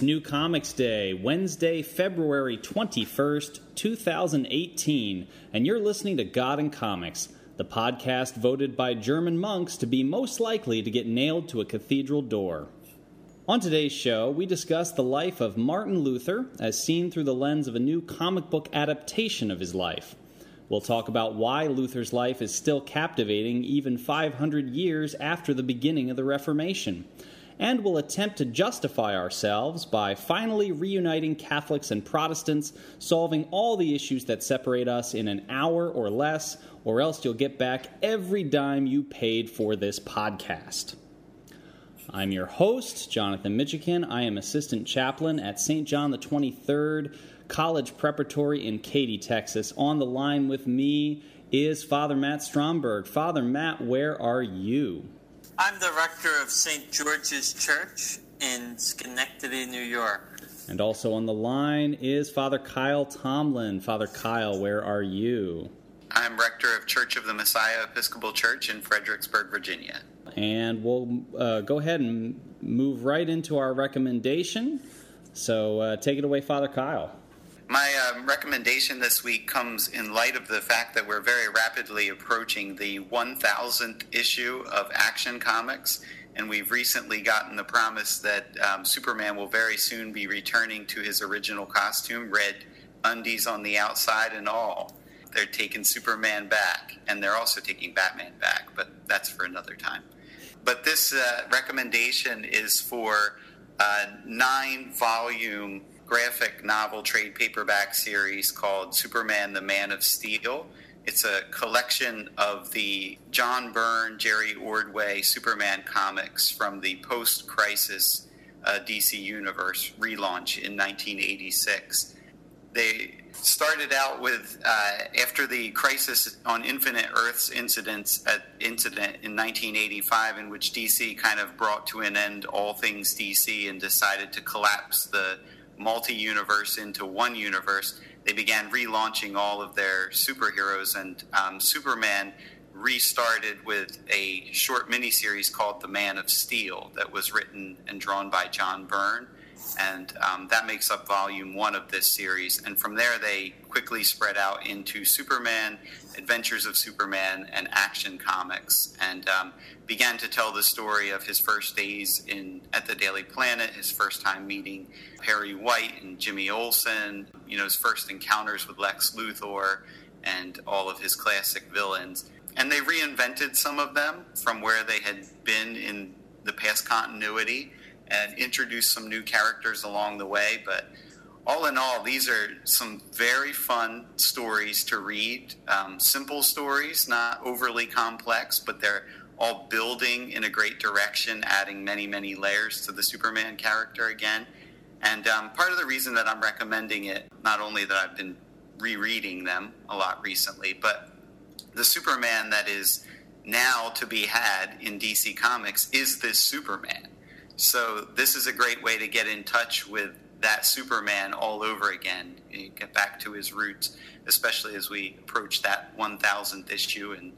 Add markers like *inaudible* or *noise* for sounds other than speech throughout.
It's New Comics Day, Wednesday, February 21st, 2018, and you're listening to God and Comics, the podcast voted by German monks to be most likely to get nailed to a cathedral door. On today's show, we discuss the life of Martin Luther as seen through the lens of a new comic book adaptation of his life. We'll talk about why Luther's life is still captivating even 500 years after the beginning of the Reformation and will attempt to justify ourselves by finally reuniting Catholics and Protestants, solving all the issues that separate us in an hour or less, or else you'll get back every dime you paid for this podcast. I'm your host, Jonathan Mitchican. I am assistant chaplain at St. John the 23rd College Preparatory in Katy, Texas. On the line with me is Father Matt Stromberg. Father Matt, where are you? I'm the rector of St. George's Church in Schenectady, New York. And also on the line is Father Kyle Tomlin. Father Kyle, where are you? I'm rector of Church of the Messiah Episcopal Church in Fredericksburg, Virginia. And we'll uh, go ahead and move right into our recommendation. So uh, take it away, Father Kyle. My um, recommendation this week comes in light of the fact that we're very rapidly approaching the 1000th issue of Action Comics, and we've recently gotten the promise that um, Superman will very soon be returning to his original costume, red undies on the outside and all. They're taking Superman back, and they're also taking Batman back, but that's for another time. But this uh, recommendation is for a nine volume graphic novel trade paperback series called Superman the Man of Steel. It's a collection of the John Byrne, Jerry Ordway Superman comics from the post crisis uh, DC Universe relaunch in 1986. They started out with uh, after the crisis on Infinite Earths incidents incident in 1985, in which DC kind of brought to an end all things DC and decided to collapse the multi universe into one universe, they began relaunching all of their superheroes, and um, Superman restarted with a short miniseries called The Man of Steel that was written and drawn by John Byrne. And um, that makes up volume one of this series. And from there, they quickly spread out into Superman, Adventures of Superman, and Action Comics, and um, began to tell the story of his first days in at the Daily Planet, his first time meeting Perry White and Jimmy Olsen, you know, his first encounters with Lex Luthor, and all of his classic villains. And they reinvented some of them from where they had been in the past continuity and introduced some new characters along the way, but all in all, these are some very fun stories to read. Um, simple stories, not overly complex, but they're all building in a great direction, adding many, many layers to the Superman character again. And um, part of the reason that I'm recommending it, not only that I've been rereading them a lot recently, but the Superman that is now to be had in DC Comics is this Superman. So this is a great way to get in touch with that Superman all over again, get back to his roots, especially as we approach that 1000th issue and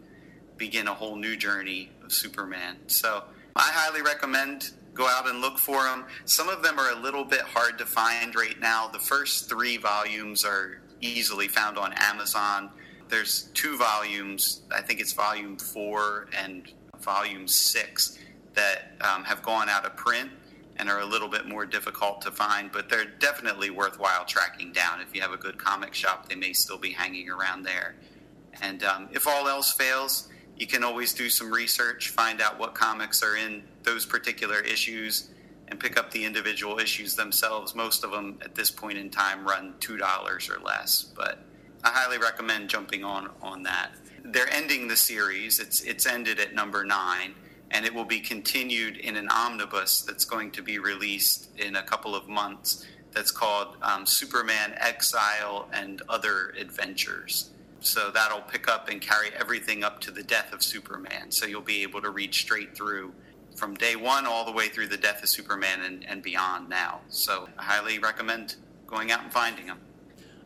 begin a whole new journey of Superman. So I highly recommend go out and look for them. Some of them are a little bit hard to find right now. The first three volumes are easily found on Amazon. There's two volumes, I think it's volume four and volume six, that um, have gone out of print and are a little bit more difficult to find, but they're definitely worthwhile tracking down. If you have a good comic shop, they may still be hanging around there. And um, if all else fails, you can always do some research, find out what comics are in those particular issues, and pick up the individual issues themselves. Most of them at this point in time run $2 or less, but I highly recommend jumping on on that. They're ending the series. It's it's ended at number 9 and it will be continued in an omnibus that's going to be released in a couple of months that's called um, Superman Exile and Other Adventures. So that'll pick up and carry everything up to the death of Superman. So you'll be able to read straight through from day one all the way through the death of Superman and, and beyond now. So I highly recommend going out and finding them.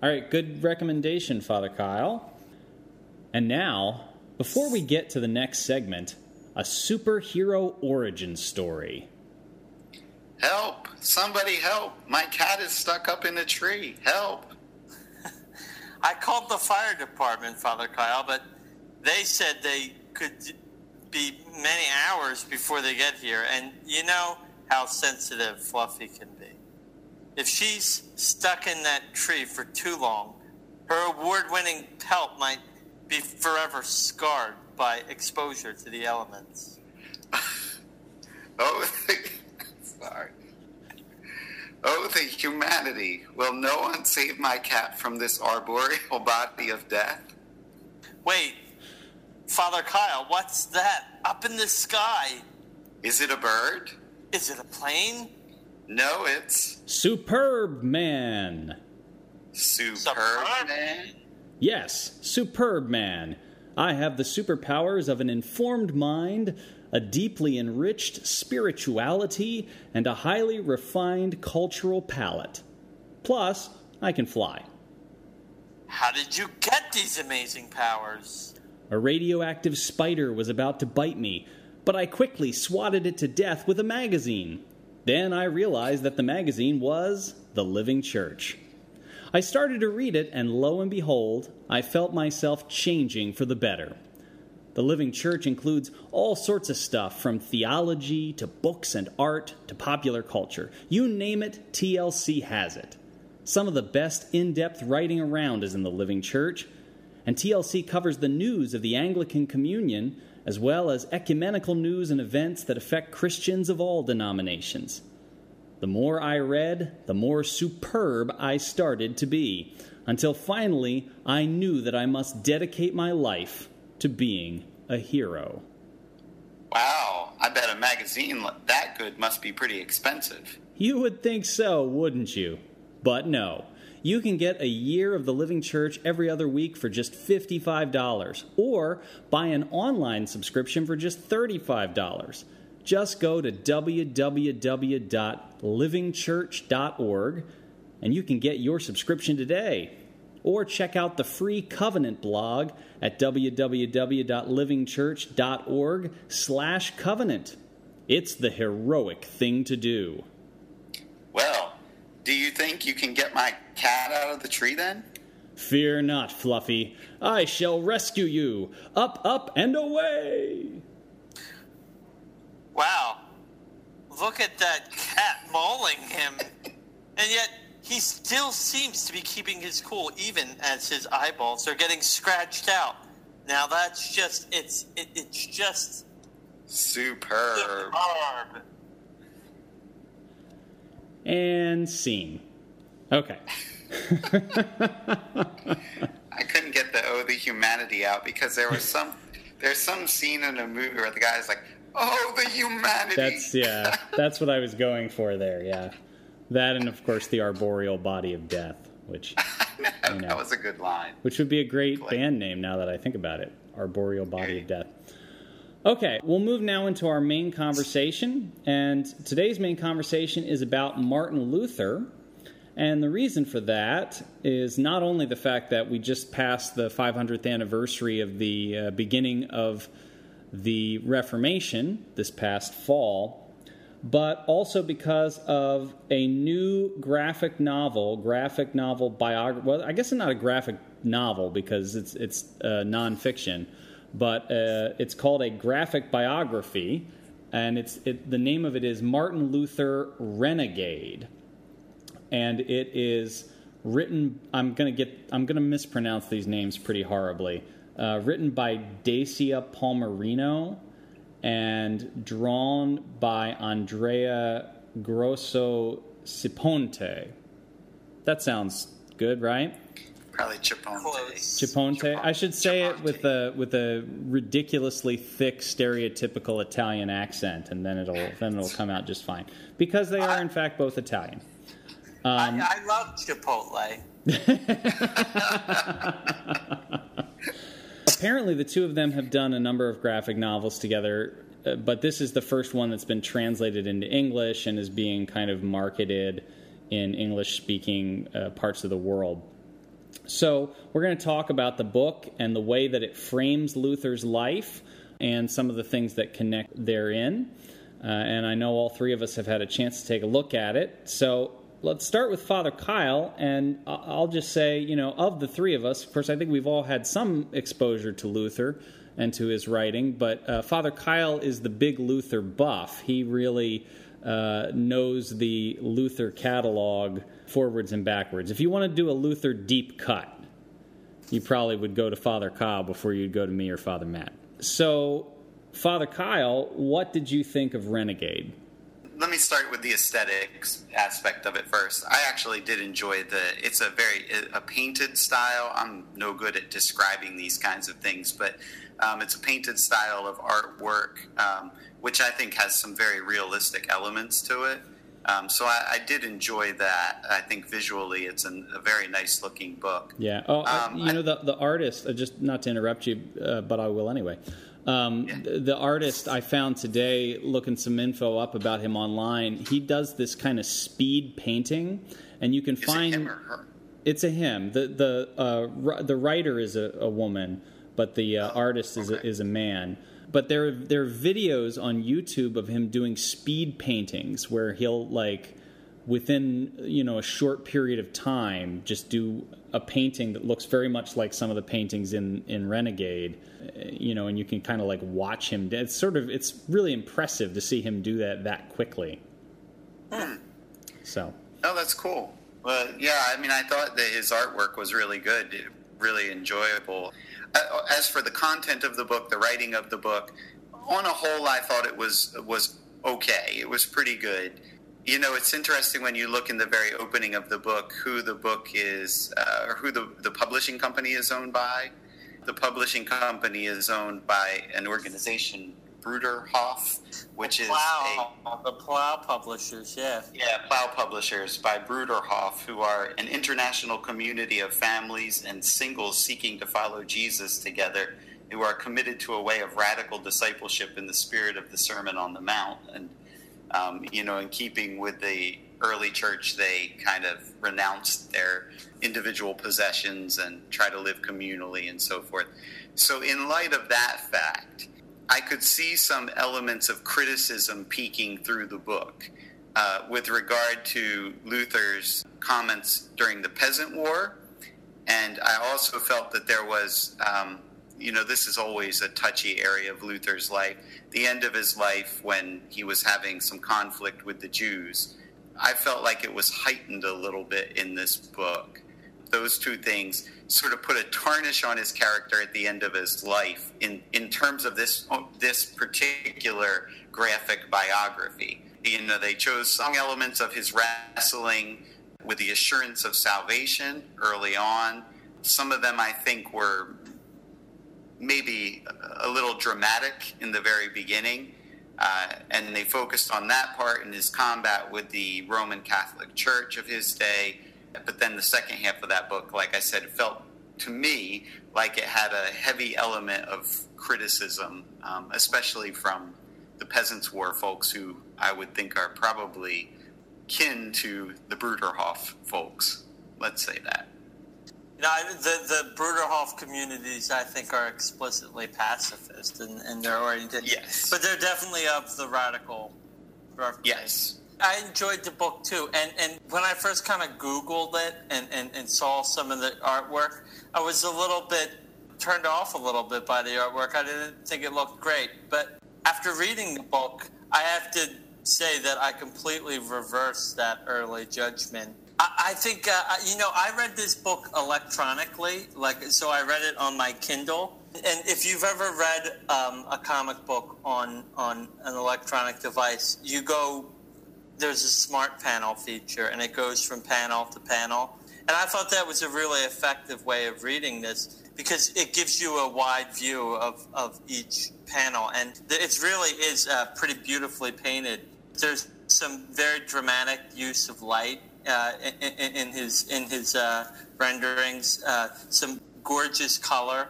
All right, good recommendation, Father Kyle. And now, before we get to the next segment, a superhero origin story. Help! Somebody help. My cat is stuck up in a tree. Help. I called the fire department, Father Kyle, but they said they could be many hours before they get here. And you know how sensitive Fluffy can be. If she's stuck in that tree for too long, her award winning pelt might be forever scarred by exposure to the elements. *laughs* oh, *laughs* sorry. Oh, the humanity. Will no one save my cat from this arboreal *laughs* body of death? Wait, Father Kyle, what's that up in the sky? Is it a bird? Is it a plane? No, it's Superb Man. Superb, Superb? Man. Yes, Superb Man. I have the superpowers of an informed mind, a deeply enriched spirituality, and a highly refined cultural palate. Plus, I can fly. How did you get these amazing powers? A radioactive spider was about to bite me, but I quickly swatted it to death with a magazine. Then I realized that the magazine was The Living Church. I started to read it, and lo and behold, I felt myself changing for the better. The Living Church includes all sorts of stuff from theology to books and art to popular culture. You name it, TLC has it. Some of the best in depth writing around is in the Living Church, and TLC covers the news of the Anglican Communion as well as ecumenical news and events that affect Christians of all denominations. The more I read, the more superb I started to be, until finally I knew that I must dedicate my life to being a hero. Wow, I bet a magazine that good must be pretty expensive. You would think so, wouldn't you? But no. You can get a year of the Living Church every other week for just $55, or buy an online subscription for just $35. Just go to www.livingchurch.org and you can get your subscription today. Or check out the free Covenant blog at www.livingchurch.org slash covenant. It's the heroic thing to do. Well, do you think you can get my cat out of the tree then? Fear not, Fluffy. I shall rescue you. Up, up, and away. Wow. Look at that cat mauling him. And yet, he still seems to be keeping his cool, even as his eyeballs are getting scratched out. Now that's just, it's, it, it's just Superb. superb. And scene. Okay. *laughs* I couldn't get the oh the humanity out because there was some there's some scene in a movie where the guy's like, Oh the humanity That's yeah. That's what I was going for there, yeah. That and of course the arboreal body of death, which *laughs* I know. that was a good line. which would be a great band name now that I think about it. Arboreal Body of Death. Okay, we'll move now into our main conversation. And today's main conversation is about Martin Luther. And the reason for that is not only the fact that we just passed the 500th anniversary of the uh, beginning of the Reformation this past fall, but also because of a new graphic novel, graphic novel biography. Well, I guess it's not a graphic novel because it's it's uh, nonfiction, but uh, it's called a graphic biography, and it's it, the name of it is Martin Luther Renegade, and it is written. I'm gonna get. I'm gonna mispronounce these names pretty horribly. Uh, written by Dacia Palmerino and drawn by Andrea Grosso Ciponte. That sounds good, right? Probably Chipotle. Close. Chiponte. I should say it with a with a ridiculously thick, stereotypical Italian accent, and then it'll then it'll come out just fine because they are in fact both Italian. Um, I, I love Chipotle. *laughs* *laughs* Apparently, the two of them have done a number of graphic novels together, uh, but this is the first one that's been translated into English and is being kind of marketed in English speaking uh, parts of the world. So, we're going to talk about the book and the way that it frames Luther's life and some of the things that connect therein. uh, and I know all three of us have had a chance to take a look at it. So let's start with Father Kyle, and I'll just say, you know, of the three of us, of course, I think we've all had some exposure to Luther and to his writing, but uh, Father Kyle is the big Luther buff. He really uh, knows the Luther catalog forwards and backwards. If you want to do a Luther deep cut, you probably would go to Father Kyle before you'd go to me or Father Matt. So, Father Kyle, what did you think of Renegade? Let me start with the aesthetics aspect of it first. I actually did enjoy the. It's a very a painted style. I'm no good at describing these kinds of things, but um, it's a painted style of artwork, um, which I think has some very realistic elements to it. Um, so I, I, did enjoy that. I think visually, it's an, a very nice looking book. Yeah. Oh, um, you know the the artist. Uh, just not to interrupt you, uh, but I will anyway. Um, yeah. the, artist I found today, looking some info up about him online, he does this kind of speed painting, and you can is find it it's a him. The the uh, the writer is a, a woman, but the uh, oh, artist is okay. a, is a man. But there there are videos on YouTube of him doing speed paintings where he'll like within you know a short period of time just do a painting that looks very much like some of the paintings in in Renegade you know and you can kind of like watch him it's sort of it's really impressive to see him do that that quickly. Hmm. so. Oh that's cool. Well yeah i mean i thought that his artwork was really good really enjoyable. As for the content of the book the writing of the book on a whole i thought it was was okay. It was pretty good you know, it's interesting when you look in the very opening of the book who the book is, uh, or who the, the publishing company is owned by. The publishing company is owned by an organization, Bruderhof, which is Plough, a, the Plough Publishers, yeah. Yeah, Plough Publishers by Bruderhof, who are an international community of families and singles seeking to follow Jesus together, who are committed to a way of radical discipleship in the spirit of the Sermon on the Mount. And um, you know, in keeping with the early church, they kind of renounced their individual possessions and try to live communally and so forth. So, in light of that fact, I could see some elements of criticism peeking through the book uh, with regard to Luther's comments during the Peasant War. And I also felt that there was um, you know, this is always a touchy area of Luther's life. The end of his life, when he was having some conflict with the Jews, I felt like it was heightened a little bit in this book. Those two things sort of put a tarnish on his character at the end of his life in, in terms of this, this particular graphic biography. You know, they chose some elements of his wrestling with the assurance of salvation early on. Some of them I think were maybe a little dramatic in the very beginning. Uh, and they focused on that part in his combat with the Roman Catholic Church of his day. But then the second half of that book, like I said, felt to me like it had a heavy element of criticism, um, especially from the Peasants' War folks, who I would think are probably kin to the Bruderhof folks. Let's say that. You know, the the Bruderhof communities, I think, are explicitly pacifist and, and they're oriented. Yes, but they're definitely of the radical. Yes, I enjoyed the book too, and and when I first kind of Googled it and, and and saw some of the artwork, I was a little bit turned off a little bit by the artwork. I didn't think it looked great, but after reading the book, I have to say that I completely reversed that early judgment I, think uh, you know I read this book electronically, like so I read it on my Kindle. And if you've ever read um, a comic book on on an electronic device, you go there's a smart panel feature, and it goes from panel to panel. And I thought that was a really effective way of reading this because it gives you a wide view of, of each panel, and it really is uh, pretty beautifully painted. There's some very dramatic use of light uh, in, his in his uh, renderings. Uh, some gorgeous color.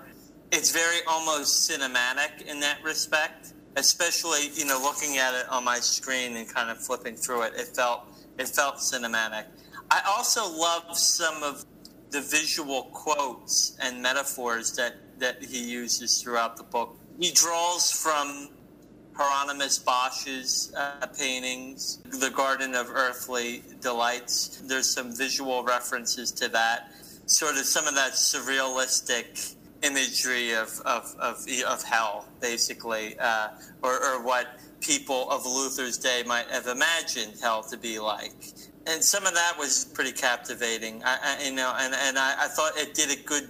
It's very almost cinematic in that respect. Especially, you know, looking at it on my screen and kind of flipping through it, it felt it felt cinematic. I also love some of the visual quotes and metaphors that, that he uses throughout the book. He draws from Hieronymus Bosch's uh, paintings, The Garden of Earthly Delights. There's some visual references to that, sort of some of that surrealistic imagery of, of, of, of hell, basically, uh, or, or what people of Luther's day might have imagined hell to be like. And some of that was pretty captivating, I, I, you know, and, and I, I thought it did a good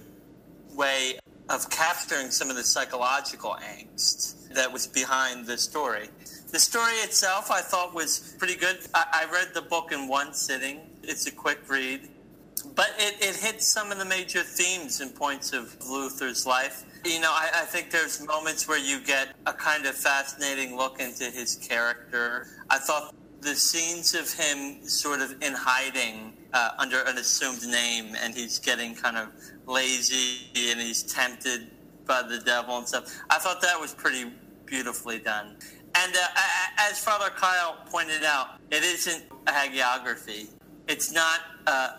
way of capturing some of the psychological angst that was behind the story. The story itself, I thought, was pretty good. I, I read the book in one sitting. It's a quick read, but it, it hits some of the major themes and points of Luther's life. You know, I, I think there's moments where you get a kind of fascinating look into his character. I thought the scenes of him sort of in hiding uh, under an assumed name and he's getting kind of lazy and he's tempted by the devil and stuff. I thought that was pretty beautifully done. And uh, as Father Kyle pointed out, it isn't a hagiography. It's not uh,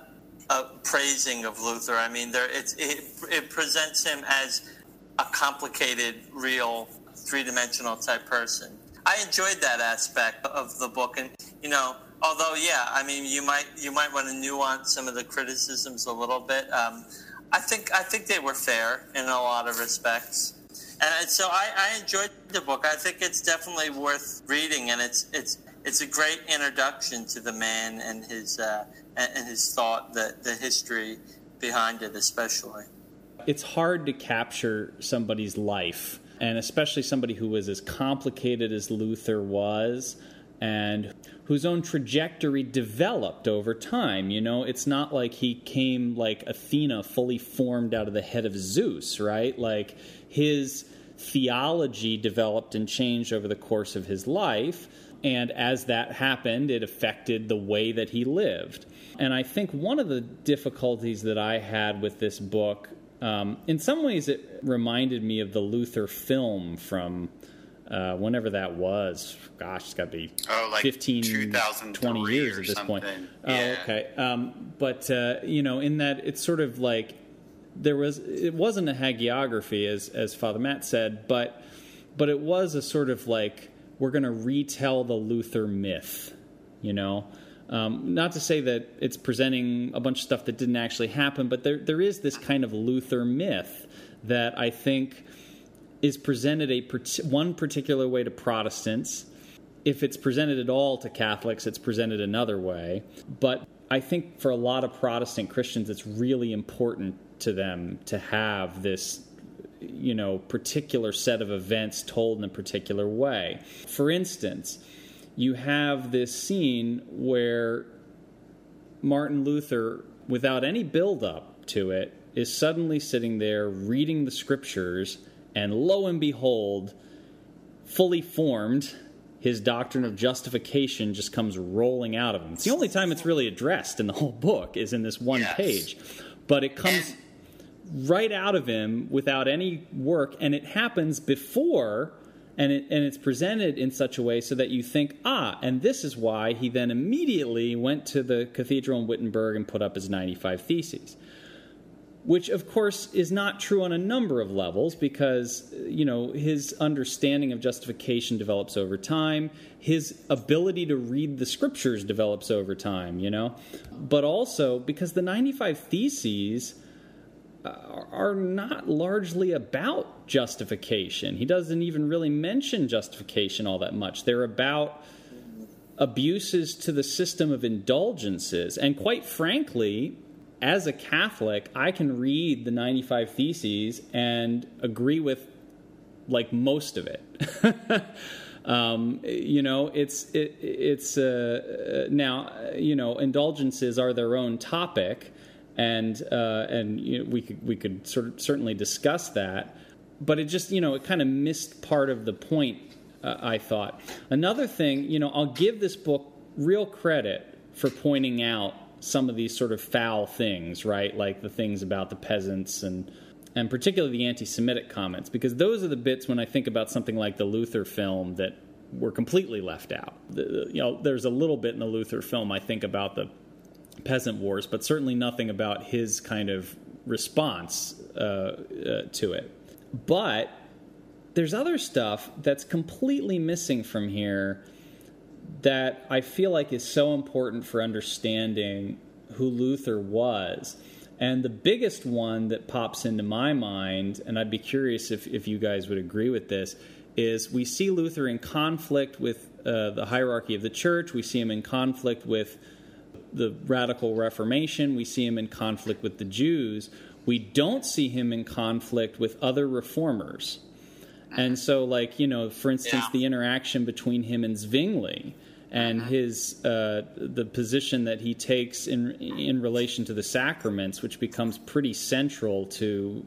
a praising of Luther. I mean, there, it, it presents him as a complicated, real, three dimensional type person. I enjoyed that aspect of the book, and you know, although yeah, I mean, you might you might want to nuance some of the criticisms a little bit. Um, I think I think they were fair in a lot of respects, and so I, I enjoyed the book. I think it's definitely worth reading, and it's it's it's a great introduction to the man and his uh, and his thought, the the history behind it, especially. It's hard to capture somebody's life, and especially somebody who was as complicated as Luther was and whose own trajectory developed over time. You know, it's not like he came like Athena fully formed out of the head of Zeus, right? Like his theology developed and changed over the course of his life. And as that happened, it affected the way that he lived. And I think one of the difficulties that I had with this book, um, in some ways, it reminded me of the Luther film from uh, whenever that was. Gosh, it's got to be oh, like 15, 20 years at this something. point. Yeah. Oh, okay. Um, but, uh, you know, in that it's sort of like there was, it wasn't a hagiography, as, as Father Matt said, but, but it was a sort of like, we're going to retell the Luther myth, you know? Um, not to say that it's presenting a bunch of stuff that didn't actually happen, but there, there is this kind of Luther myth that I think is presented a one particular way to Protestants. If it's presented at all to Catholics, it's presented another way. But I think for a lot of Protestant Christians, it's really important to them to have this you know particular set of events told in a particular way. For instance, you have this scene where Martin Luther, without any build up to it, is suddenly sitting there reading the scriptures and lo and behold, fully formed, his doctrine of justification just comes rolling out of him. It's the only time it's really addressed in the whole book is in this one yes. page. But it comes right out of him without any work, and it happens before. And, it, and it's presented in such a way so that you think, ah, and this is why he then immediately went to the cathedral in Wittenberg and put up his 95 Theses which of course is not true on a number of levels because you know his understanding of justification develops over time. His ability to read the scriptures develops over time you know? But also because the 95 theses are not largely about justification. He doesn't even really mention justification all that much. They're about abuses to the system of indulgences. And quite frankly as a Catholic, I can read the 95 Theses and agree with like most of it. *laughs* um, you know, it's it, it's uh, now you know indulgences are their own topic, and uh, and you know, we could we could sort of certainly discuss that, but it just you know it kind of missed part of the point. Uh, I thought another thing, you know, I'll give this book real credit for pointing out some of these sort of foul things, right? Like the things about the peasants and and particularly the anti-Semitic comments, because those are the bits when I think about something like the Luther film that were completely left out. The, you know, there's a little bit in the Luther film I think about the peasant wars, but certainly nothing about his kind of response uh, uh, to it. But there's other stuff that's completely missing from here that I feel like is so important for understanding who Luther was. And the biggest one that pops into my mind, and I'd be curious if, if you guys would agree with this, is we see Luther in conflict with uh, the hierarchy of the church. We see him in conflict with the radical Reformation. We see him in conflict with the Jews. We don't see him in conflict with other reformers. And so, like, you know, for instance, Yeah. the interaction between him and Zwingli and his uh, the position that he takes in in relation to the sacraments, which becomes pretty central to,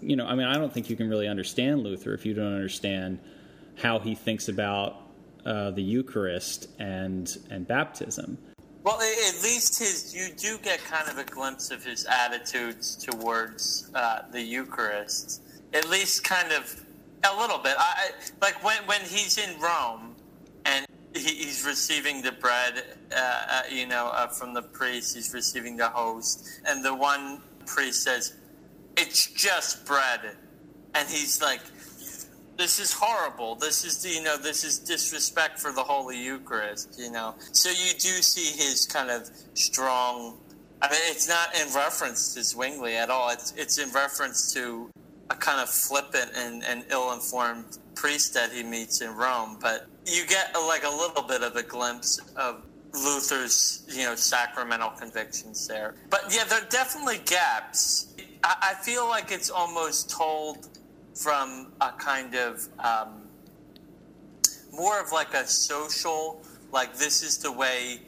you know, I mean, I don't think you can really understand Luther if you don't understand how he thinks about uh, the Eucharist and and baptism. Well, at least his you do get kind of a glimpse of his attitudes towards uh, the Eucharist. At least, kind of a little bit. I, like when when he's in Rome and he, he's receiving the bread, uh, uh, you know, uh, from the priest. He's receiving the host, and the one priest says, "It's just bread," and he's like. This is horrible. This is, you know, this is disrespect for the Holy Eucharist, you know. So you do see his kind of strong. I mean, it's not in reference to Zwingli at all. It's it's in reference to a kind of flippant and, and ill-informed priest that he meets in Rome. But you get uh, like a little bit of a glimpse of Luther's, you know, sacramental convictions there. But yeah, there are definitely gaps. I, I feel like it's almost told from a kind of um, more of like a social, like this is the way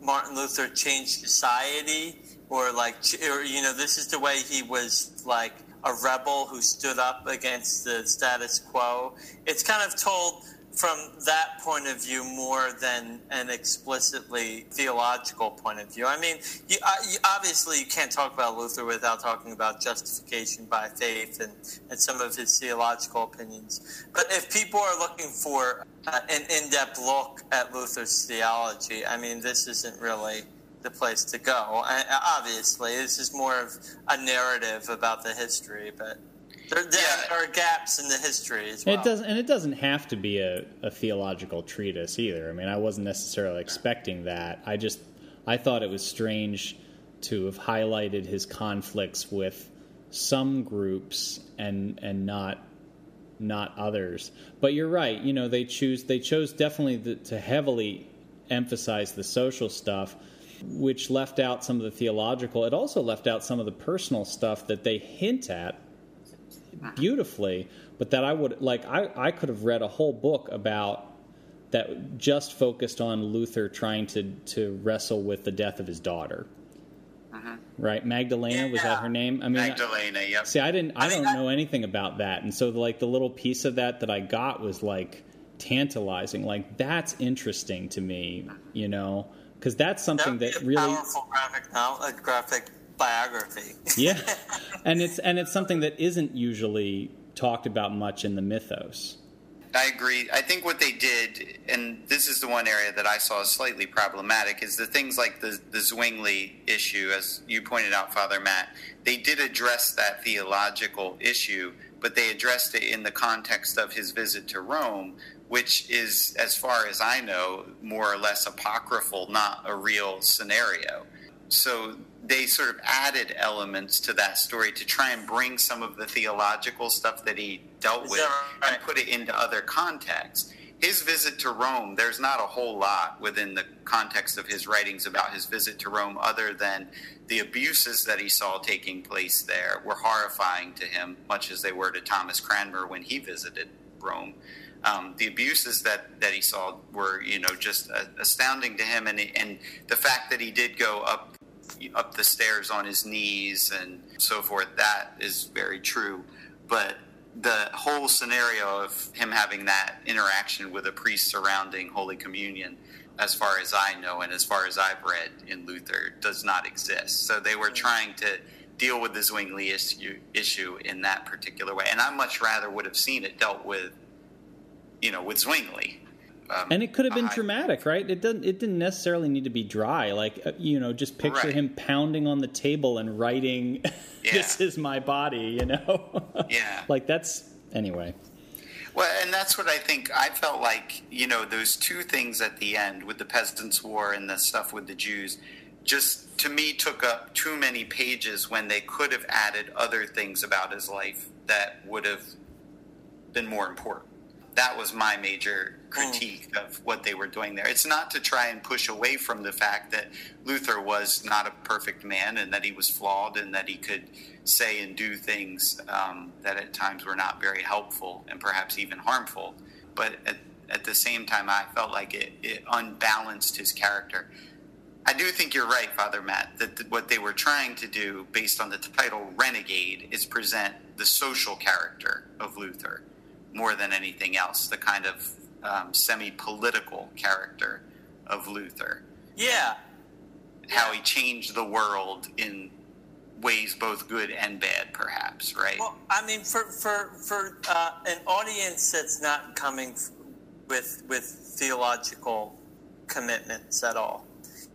Martin Luther changed society, or like, or you know, this is the way he was like a rebel who stood up against the status quo. It's kind of told from that point of view more than an explicitly theological point of view. I mean, you, you, obviously you can't talk about Luther without talking about justification by faith and, and some of his theological opinions. But if people are looking for uh, an in-depth look at Luther's theology, I mean, this isn't really the place to go. And obviously, this is more of a narrative about the history, but there, there Yeah. are gaps in the history as well. It doesn't, and it doesn't have to be a, a theological treatise either. I mean, I wasn't necessarily expecting that. I just, I thought it was strange to have highlighted his conflicts with some groups and and not not others. But you're right. You know, they choose they chose definitely the, to heavily emphasize the social stuff, which left out some of the theological. It also left out some of the personal stuff that they hint at beautifully, but that I would like I, I could have read a whole book about that just focused on Luther trying to to wrestle with the death of his daughter. Uh-huh. Right, Magdalena was that her name? I mean, Magdalena, yep. see, I didn't, I, I mean, don't I- know anything about that, and so like the little piece of that that I got was like tantalizing. Like that's interesting to me, uh-huh. you know, because that's something That that would be a really powerful graphic novel, a graphic biography. yeah *laughs* and it's and it's something that isn't usually talked about much in the mythos I agree. I think what they did, and this is the one area that I saw as slightly problematic, is the things like the, the Zwingli issue, as you pointed out, Father Matt. They did address that theological issue, but they addressed it in the context of his visit to Rome, which is, as far as I know, more or less apocryphal, not a real scenario. So they sort of added elements to that story to try and bring some of the theological stuff that he dealt with right? and put it into other contexts. His visit to Rome, there's not a whole lot within the context of his writings about his visit to Rome other than the abuses that he saw taking place there were horrifying to him, much as they were to Thomas Cranmer when he visited Rome. Um, the abuses that, that he saw were, you know, just uh, astounding to him, and and the fact that he did go up up the stairs on his knees and so forth, that is very true. But the whole scenario of him having that interaction with a priest surrounding Holy Communion, as far as I know and as far as I've read in Luther, does not exist. So they were trying to deal with the Zwingli issue, issue in that particular way. And I much rather would have seen it dealt with, you know, with Zwingli. Um, and it could have been I- dramatic right it doesn't it didn't necessarily need to be dry like uh, you know just picture Right. him pounding on the table and writing *laughs* this Yeah. is my body you know *laughs* Yeah. like that's anyway Well, and that's what I think. I felt like, you know, those two things at the end with the Peasants' War and the stuff with the Jews just to me took up too many pages when they could have added other things about his life that would have been more important. That was my major critique mm. of what they were doing there. It's not to try and push away from the fact that Luther was not a perfect man and that he was flawed and that he could say and do things um, that at times were not very helpful and perhaps even harmful. But at, at the same time, I felt like it, it unbalanced his character. I do think you're right, Father Matt, that what they were trying to do, based on the title Renegade, is present the social character of Luther more than anything else, the kind of um, semi political character of Luther. Yeah. How he changed the world in ways both good and bad, perhaps, right? Well, I mean, for, for, for uh, an audience that's not coming with, with theological commitments at all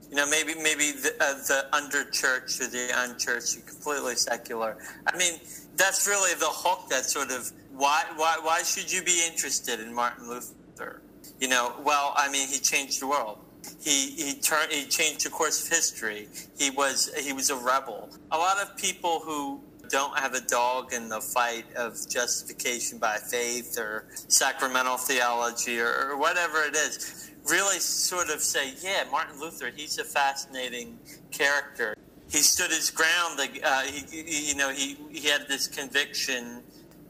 you know, maybe maybe the, uh, the under church or the unchurched, completely secular. I mean, that's really the hook. That sort of why why why should you be interested in Martin Luther? You know, well, I mean, he changed the world. He he turned he changed the course of history. He was he was a rebel. A lot of people who don't have a dog in the fight of justification by faith or sacramental theology or, or whatever it is really sort of say, yeah, Martin Luther, he's a fascinating character. He stood his ground. Uh, he, he, you know, he, he had this conviction,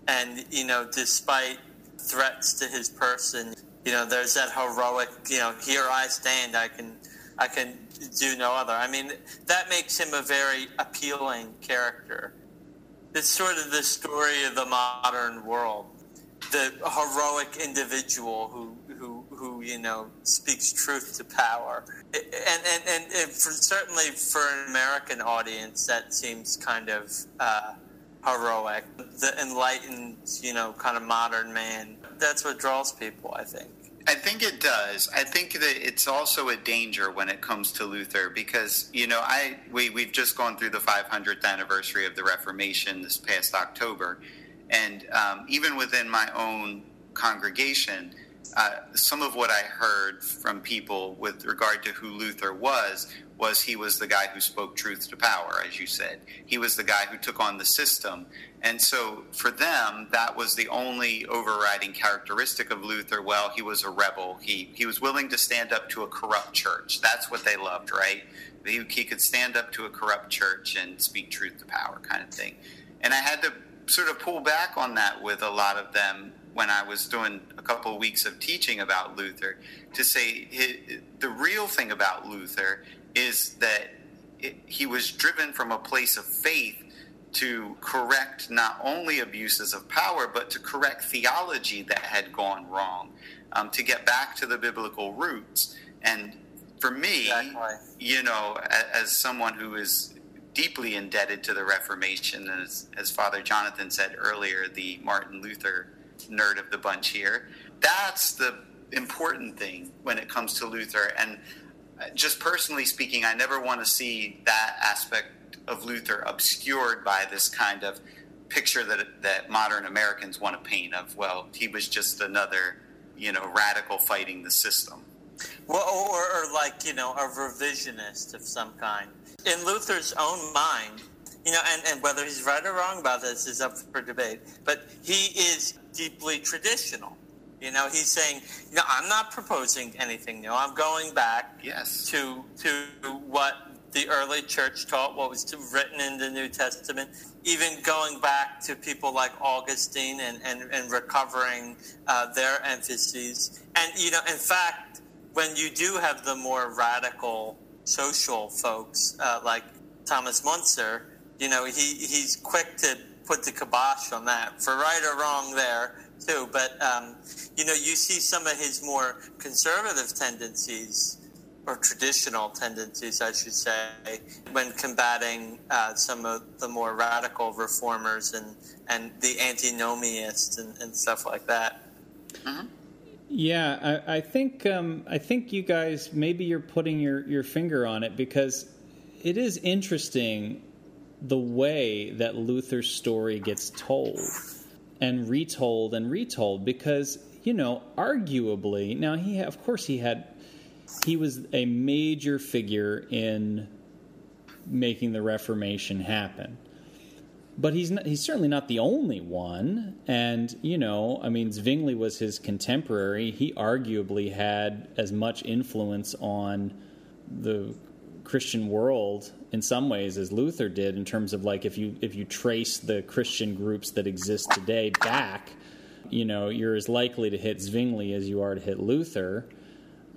and you know, despite threats to his person, you know, there's that heroic, you know, here I stand. I can, I can do no other. I mean, that makes him a very appealing character. It's sort of the story of the modern world, the heroic individual who who who you know speaks truth to power, and and and, for, certainly for an American audience, that seems kind of uh, heroic. The enlightened, you know, kind of modern man. That's what draws people, I think. I think it does. I think that it's also a danger when it comes to Luther because you know I we we've just gone through the 500th anniversary of the Reformation this past October, and um, even within my own congregation, uh, some of what I heard from people with regard to who Luther was was he was the guy who spoke truth to power, as you said. He was the guy who took on the system. And so for them, that was the only overriding characteristic of Luther. Well, he was a rebel. He, he was willing to stand up to a corrupt church. That's what they loved, right? He, he could stand up to a corrupt church and speak truth to power, kind of thing. And I had to sort of pull back on that with a lot of them when I was doing a couple of weeks of teaching about Luther to say the real thing about Luther is that it, he was driven from a place of faith to correct not only abuses of power, but to correct theology that had gone wrong, um, to get back to the biblical roots. And for me, exactly. you know, as, as, someone who is deeply indebted to the Reformation, as, as Father Jonathan said earlier, the Martin Luther nerd of the bunch here. That's the important thing when it comes to Luther. And just personally speaking, I never want to see that aspect of Luther obscured by this kind of picture that that modern Americans want to paint of well, he was just another you know radical fighting the system. Well, or, or like you know a revisionist of some kind. In Luther's own mind, you know, and, and whether he's right or wrong about this is up for debate. But he is deeply traditional. You know, he's saying, know, I'm not proposing anything new. I'm going back yes. to to what the early church taught, what was written in the New Testament, even going back to people like Augustine and, and, and recovering uh, their emphases. And, you know, in fact, when you do have the more radical social folks uh, like Thomas Müntzer, you know, he, he's quick to put the kibosh on that for right or wrong there too. But um, you know, you see some of his more conservative tendencies or traditional tendencies, I should say, when combating uh, some of the more radical reformers and and the antinomiists and, and stuff like that. Mm-hmm. Yeah, I, I think um, I think you guys maybe you're putting your, your finger on it because it is interesting the way that Luther's story gets told. And retold and retold because you know arguably now he of course he had he was a major figure in making the Reformation happen. But he's not, he's certainly not the only one, and you know, I mean, Zwingli was his contemporary. He arguably had as much influence on the Christian world in some ways as Luther did in terms of like if you if you trace the Christian groups that exist today back, you know, you're as likely to hit Zwingli as you are to hit Luther.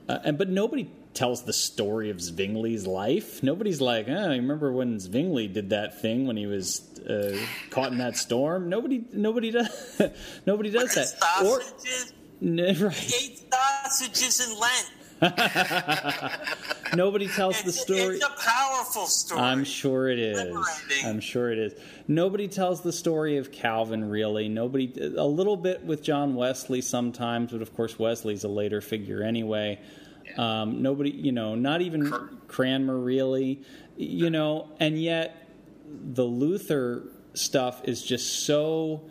Uh, and but nobody tells the story of Zwingli's life. Nobody's like, oh, I remember when Zwingli did that thing when he was uh, caught in that storm. Nobody, nobody does, *laughs* nobody does that. Sausages. Or, *laughs* right. Sausages in Lent. *laughs* Nobody tells the story. it's a powerful story. I'm sure it is. Liberating. I'm sure it is. Nobody tells the story of Calvin really. Nobody a little bit with John Wesley sometimes, but of course Wesley's a later figure anyway. Um, nobody, you know, not even Cr- Cranmer really, you know, and yet the Luther stuff is just so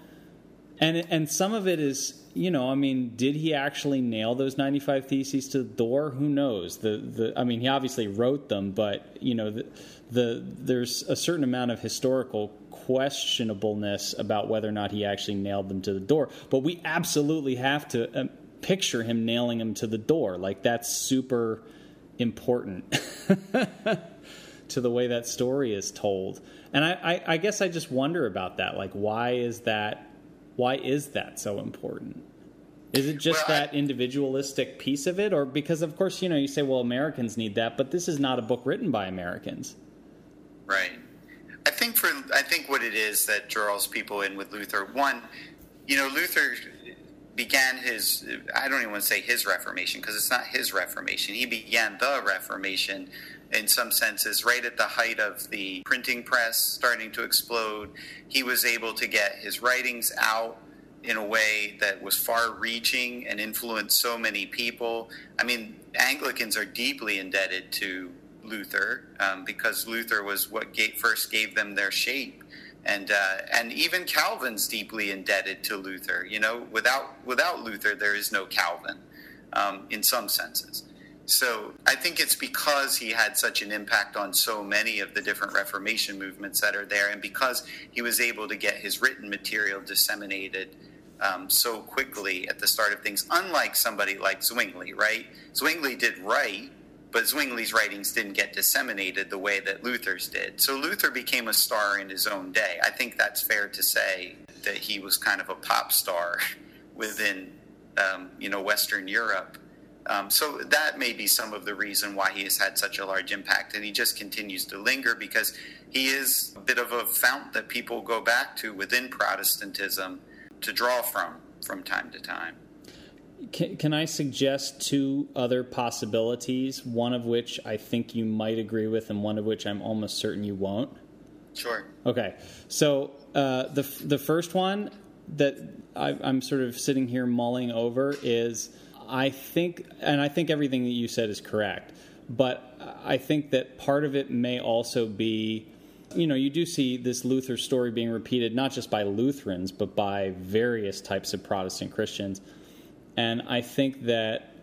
and and some of it is you know i mean did he actually nail those 95 theses to the door who knows the the i mean he obviously wrote them but you know the, the there's a certain amount of historical questionableness about whether or not he actually nailed them to the door but we absolutely have to um, picture him nailing them to the door like that's super important *laughs* to the way that story is told. And I, I, I guess I just wonder about that. Like, why is that? Why is that so important? Is it just Well, I- that individualistic piece of it, or because, of course, you know, you say, well, Americans need that, but this is not a book written by Americans. Right. I think for I think what it is that draws people in with Luther. One, you know, Luther began his I don't even want to say his Reformation because it's not his Reformation. He began the Reformation in some senses right at the height of the printing press starting to explode. He was able to get his writings out in a way that was far reaching and influenced so many people. I mean, Anglicans are deeply indebted to Luther um, because Luther was what gave, first gave them their shape. And, uh, and even Calvin's deeply indebted to Luther. You know, without, without Luther, there is no Calvin um, in some senses. So I think it's because he had such an impact on so many of the different Reformation movements that are there, and because he was able to get his written material disseminated um, so quickly at the start of things, unlike somebody like Zwingli, right? Zwingli did write, but Zwingli's writings didn't get disseminated the way that Luther's did. So Luther became a star in his own day. I think that's fair to say that he was kind of a pop star *laughs* within, um, you know, Western Europe. Um, so that may be some of the reason why he has had such a large impact, and he just continues to linger because he is a bit of a fount that people go back to within Protestantism to draw from from time to time. Can, can I suggest two other possibilities? One of which I think you might agree with, and one of which I'm almost certain you won't. Sure. Okay, so uh, the the first one that I, I'm sort of sitting here mulling over is I think, and I think everything that you said is correct, but I think that part of it may also be, you know, you do see this Luther story being repeated not just by Lutherans but by various types of Protestant Christians, and I think that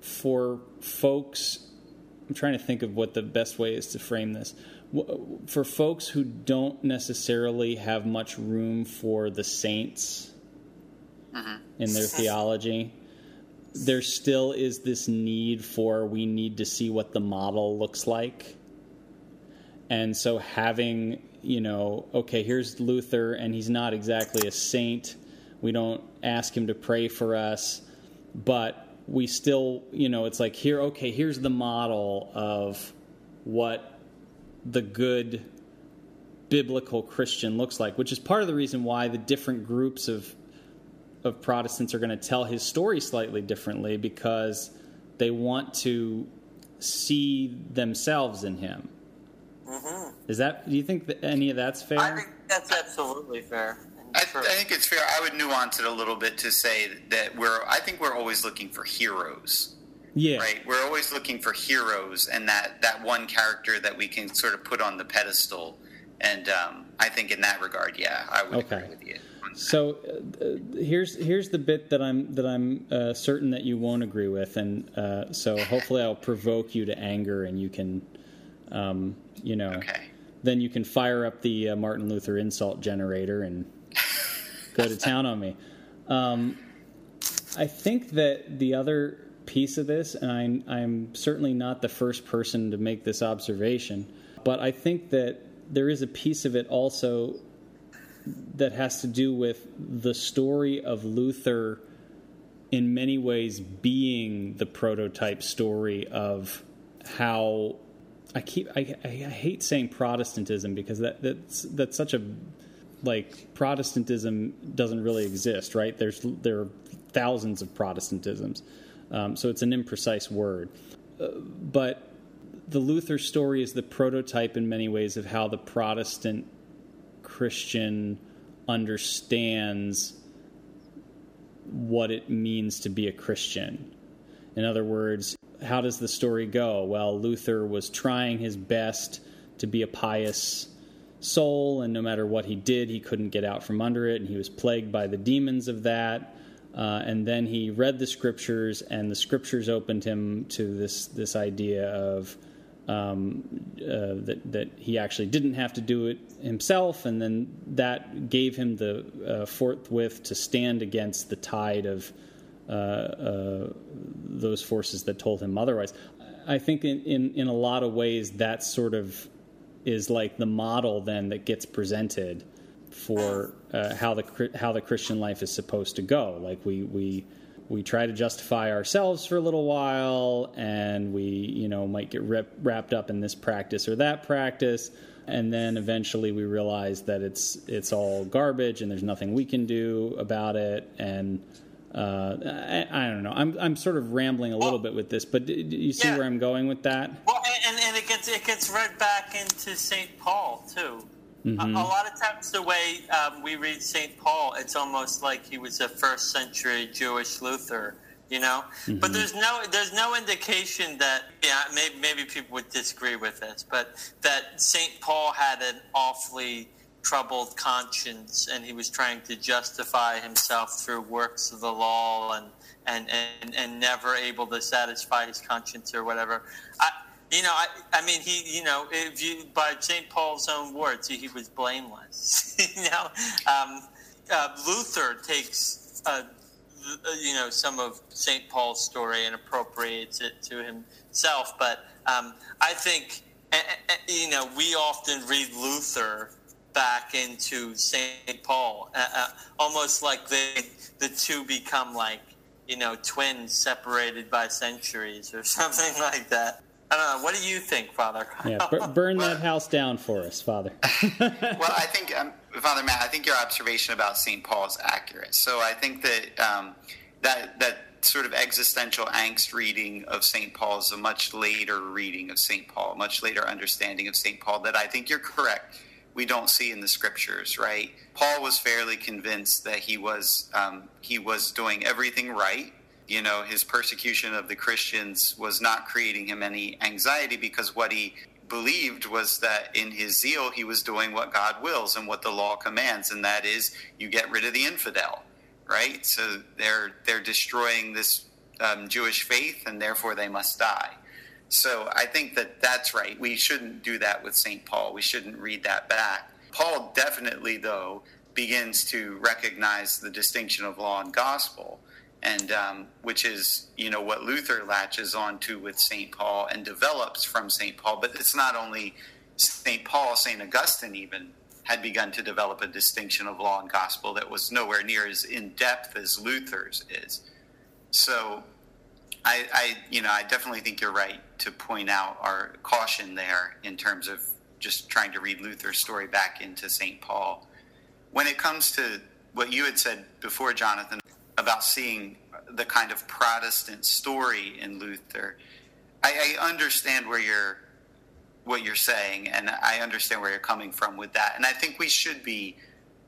for folks I'm trying to think of what the best way is to frame this. For folks who don't necessarily have much room for the saints uh-huh. in their theology, there still is this need for we need to see what the model looks like. And so having, you know, okay, here's Luther, and he's not exactly a saint. We don't ask him to pray for us, but we still, you know, it's like here, okay, here's the model of what the good biblical Christian looks like, which is part of the reason why the different groups of of Protestants are going to tell his story slightly differently because they want to see themselves in him. Is that? Do you think that any of that's fair? I think that's absolutely fair. I, true. I think it's fair. I would nuance it a little bit to say that we're. I think we're always looking for heroes, yeah. right? We're always looking for heroes, and that that one character that we can sort of put on the pedestal, and um, I think in that regard, yeah, I would okay. agree with you. So uh, here's here's the bit that I'm that I'm uh, certain that you won't agree with, and uh, so hopefully I'll provoke you to anger, and you can, um, you know, okay. then you can fire up the uh, Martin Luther insult generator and go to town on me. Um, I think that the other piece of this, and I'm, I'm certainly not the first person to make this observation, but I think that there is a piece of it also that has to do with the story of Luther in many ways being the prototype story of how I keep I, I hate saying Protestantism because that that's that's such a like Protestantism doesn't really exist, right? There's there are thousands of Protestantisms, um, so it's an imprecise word. Uh, but the Luther story is the prototype in many ways of how the Protestant Christian understands what it means to be a Christian. In other words, how does the story go? Well, Luther was trying his best to be a pious soul, and no matter what he did, he couldn't get out from under it, and he was plagued by the demons of that. Uh, and then he read the scriptures, and the scriptures opened him to this this idea of um, uh, that that he actually didn't have to do it himself, and then that gave him the uh, forthwith to stand against the tide of uh, uh, those forces that told him otherwise. I think in, in in a lot of ways that sort of is like the model then that gets presented for uh, how the how the Christian life is supposed to go. Like we we we try to justify ourselves for a little while and we you know might get rip, wrapped up in this practice or that practice and then eventually we realize that it's it's all garbage and there's nothing we can do about it and uh, I, I, don't know. I'm I'm sort of rambling a little well, bit with this, but do, you see yeah. where I'm going with that? Well, and, and it gets it gets read back into Saint Paul too. Mm-hmm. A, a, lot of times, the way um, we read St. Paul, it's almost like he was a first century Jewish Luther, you know. Mm-hmm. But there's no there's no indication that yeah maybe, maybe people would disagree with this, but that St. Paul had an awfully troubled conscience and he was trying to justify himself through works of the law and and, and, and never able to satisfy his conscience or whatever. I, you know, I, I mean, he, you know, if you by St. Paul's own words, he, was blameless. *laughs* you know, um, uh, Luther takes, uh, you know, some of St. Paul's story and appropriates it to himself. But um, I think, you know, we often read Luther back into St. Paul, uh, uh, almost like the the two become like you know twins separated by centuries or *laughs* something like that. I don't know. What do you think, Father? yeah, b- *laughs* burn that house down for us, Father. *laughs* well, I think, um, Father Matt, I think your observation about St. Paul is accurate. So I think that um, that that sort of existential angst reading of St. Paul is a much later reading of St. Paul, a much later understanding of St. Paul that I think you're correct. We don't see in the scriptures, right? Paul was fairly convinced that he was um, he was doing everything right you know, his persecution of the Christians was not creating him any anxiety because what he believed was that in his zeal he was doing what God wills and what the law commands, and that is you get rid of the infidel, right? So they're they're destroying this um, Jewish faith, and therefore they must die. So I think that that's right. We shouldn't do that with Saint Paul. We shouldn't read that back. Paul definitely, though, begins to recognize the distinction of law and gospel and um, which is you know what Luther latches onto with Saint Paul and develops from Saint Paul. But it's not only Saint Paul; Saint Augustine even had begun to develop a distinction of law and gospel that was nowhere near as in depth as Luther's is. So, I, I you know I definitely think you're right to point out our caution there in terms of just trying to read Luther's story back into Saint Paul. When it comes to what you had said before, Jonathan, about seeing the kind of Protestant story in Luther. I, I, understand where you're what you're saying, and I understand where you're coming from with that. And I think we should be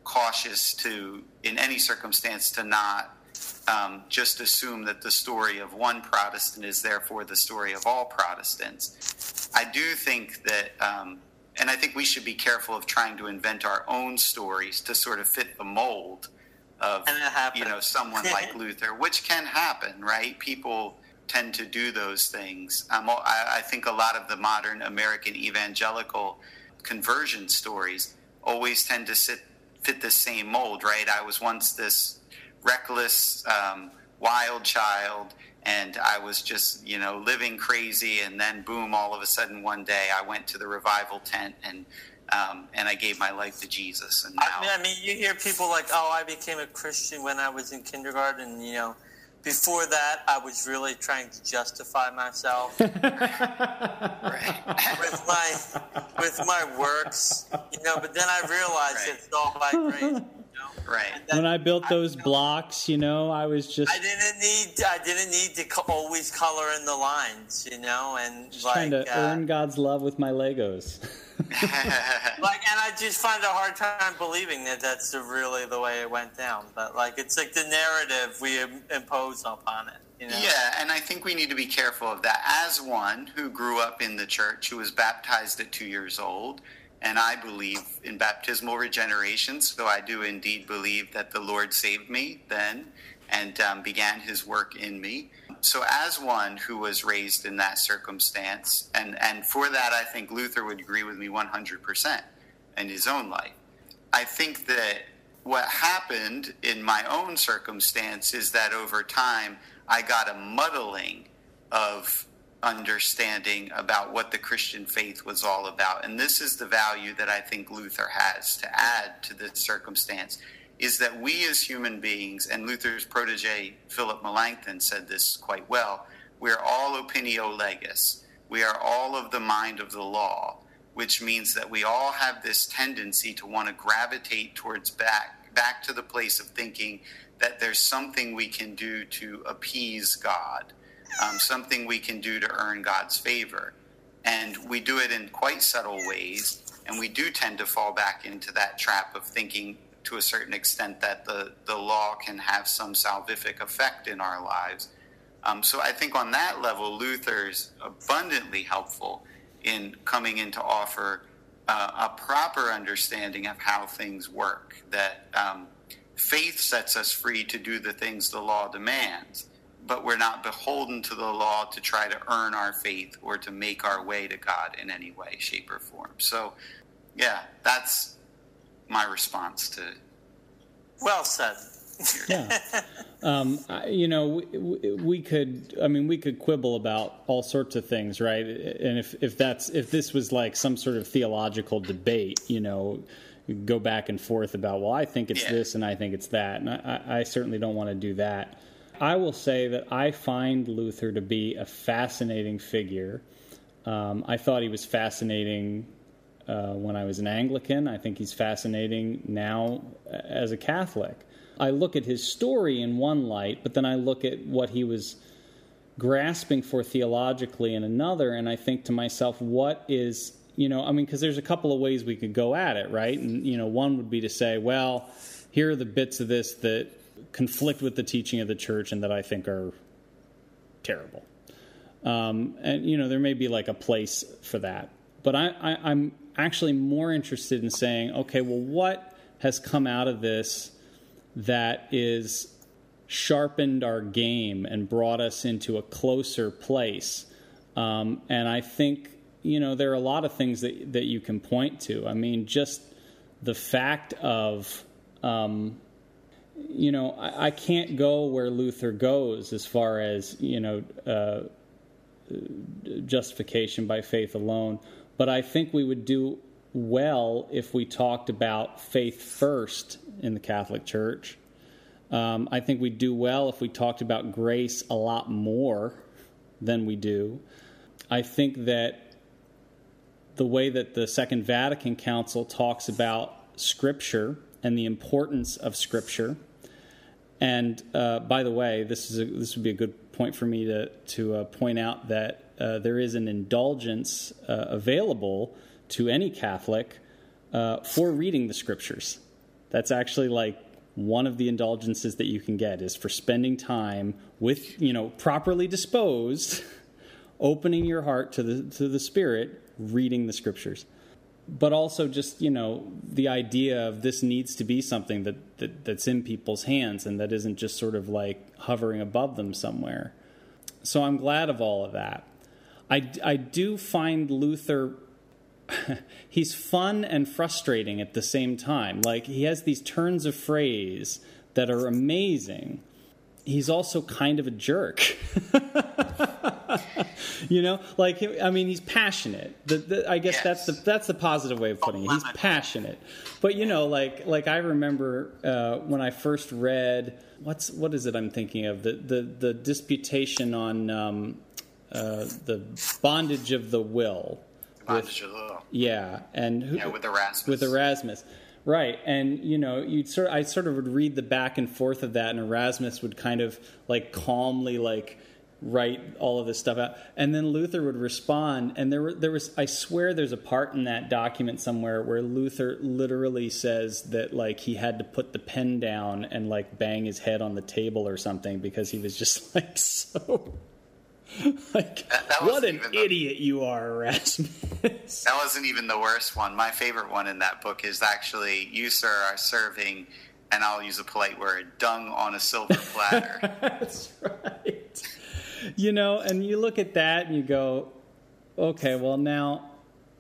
cautious to, in any circumstance, to not um, just assume that the story of one Protestant is therefore the story of all Protestants. I do think that, um, and I think we should be careful of trying to invent our own stories to sort of fit the mold of you know someone *laughs* like Luther, which can happen, right? People tend to do those things. Um, I, I think a lot of the modern American evangelical conversion stories always tend to sit, fit the same mold, right? I was once this reckless, um, wild child, and I was just, you know, living crazy, and then boom, all of a sudden one day I went to the revival tent and um, and I gave my life to Jesus. And now, I mean, I mean, you hear people like, "Oh, I became a Christian when I was in kindergarten," you know before that, I was really trying to justify myself *laughs* with my with my works, you know. But then I realized right. it's all by grace. You know? Right. When I built I, those blocks, you know, I was just. I didn't need. I didn't need to co- always color in the lines, you know, and just like, trying to uh, earn God's love with my Legos. *laughs* *laughs* like, and I just find a hard time believing that that's really the way it went down. But like, it's like the narrative we impose upon it. You know? Yeah, and I think we need to be careful of that. As one who grew up in the church, who was baptized at two years old, and I believe in baptismal regeneration, so I do indeed believe that the Lord saved me then and um, began His work in me so as one who was raised in that circumstance, and, and for that, I think Luther would agree with me 100% in his own life. I think that what happened in my own circumstance is that over time, I got a muddling of understanding about what the Christian faith was all about. And this is the value that I think Luther has to add to the circumstance is that we as human beings, and Luther's protege Philip Melanchthon said this quite well, we're all opinio legis. We are all of the mind of the law, which means that we all have this tendency to want to gravitate towards back, back to the place of thinking that there's something we can do to appease God, um, something we can do to earn God's favor. And we do it in quite subtle ways, and we do tend to fall back into that trap of thinking to a certain extent that the, the law can have some salvific effect in our lives. Um, so I think on that level, Luther's abundantly helpful in coming in to offer uh, a proper understanding of how things work, that um, faith sets us free to do the things the law demands, but we're not beholden to the law to try to earn our faith or to make our way to God in any way, shape, or form. So, yeah, that's my response to. Well said. yeah. Um, you know, we, we, could. I mean, we could quibble about all sorts of things, right? And if if that's if this was like some sort of theological debate, you know, go back and forth about, well, I think it's yeah. this and I think it's that, and I, I certainly don't want to do that. I will say that I find Luther to be a fascinating figure. Um, I thought he was fascinating uh, when I was an Anglican. I think he's fascinating now as a Catholic. I look at his story in one light, but then I look at what he was grasping for theologically in another, and I think to myself, what is, you know, I mean, because there's a couple of ways we could go at it, right? And, you know, one would be to say, well, here are the bits of this that conflict with the teaching of the church and that I think are terrible. Um, and, you know, there may be like a place for that. But I, I, I'm actually more interested in saying, okay, well, what has come out of this that is sharpened our game and brought us into a closer place? Um, and I think, you know, there are a lot of things that, that you can point to. I mean, just the fact of, um, you know, I, I, can't go where Luther goes as far as, you know, uh, justification by faith alone. But I think we would do well if we talked about faith first in the Catholic Church. Um, I think we'd do well if we talked about grace a lot more than we do. I think that the way that the Second Vatican Council talks about Scripture and the importance of Scripture. And uh, by the way, this is a, this would be a good point for me to to uh, point out that uh, there is an indulgence uh, available to any Catholic uh, for reading the scriptures. That's actually like one of the indulgences that you can get is for spending time with, you know, properly disposed, opening your heart to the to the Spirit, reading the scriptures. But also just you know the idea of this needs to be something that, that that's in people's hands and that isn't just sort of like hovering above them somewhere. So I'm glad of all of that. I, I do find Luther *laughs* he's fun and frustrating at the same time. Like he has these turns of phrase that are amazing. He's also kind of a jerk. *laughs* *laughs* you know, like I mean, he's passionate. The, the, I guess yes. that's the that's the positive way of putting it. He's passionate, but you know, like like I remember uh, when I first read what's what is it I'm thinking of the the the disputation on um, uh, the bondage of the will. Bondage with, of the will. Yeah, and who, yeah, with Erasmus. With Erasmus. Right, and you know, you sort of, I sort of would read the back and forth of that, and Erasmus would kind of like calmly like write all of this stuff out, and then Luther would respond, and there were, there was I swear there's a part in that document somewhere where Luther literally says that like he had to put the pen down and like bang his head on the table or something because he was just *laughs* like so like, that, that what an the, idiot you are, Erasmus. that wasn't even the worst one. My favorite one in that book is actually you, sir, are serving, and I'll use a polite word, dung on a silver platter. *laughs* That's right. You know, and you look at that and you go, okay, well now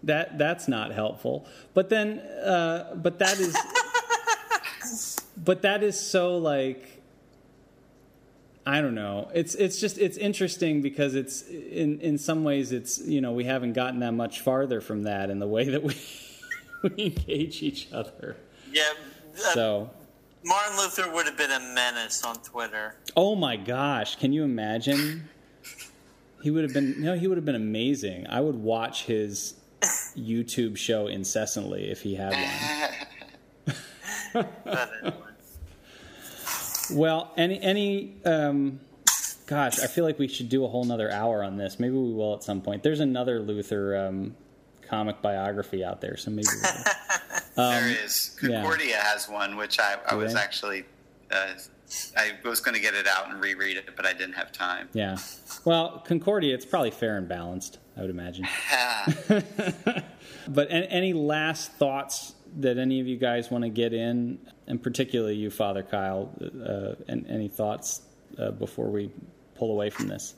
that that's not helpful. But then, uh, but that is, *laughs* but that is so like I don't know. It's it's just it's interesting because it's in in some ways it's you know we haven't gotten that much farther from that in the way that we *laughs* we engage each other. Yeah. Uh, so Martin Luther would have been a menace on Twitter. Oh my gosh! Can you imagine? he would have been no. He would have been amazing. I would watch his YouTube show incessantly if he had one. *laughs* Well, any any um, gosh, I feel like we should do a whole nother hour on this. Maybe we will at some point. There's another Luther um, comic biography out there, so maybe we um, there is. Concordia yeah. has one, which I, I was actually. Uh, I was going to get it out and reread it, but I didn't have time. Yeah. Well, Concordia, it's probably fair and balanced, I would imagine. *laughs* *laughs* but any last thoughts that any of you guys want to get in and particularly you, Father Kyle. Uh, and any thoughts uh, before we pull away from this?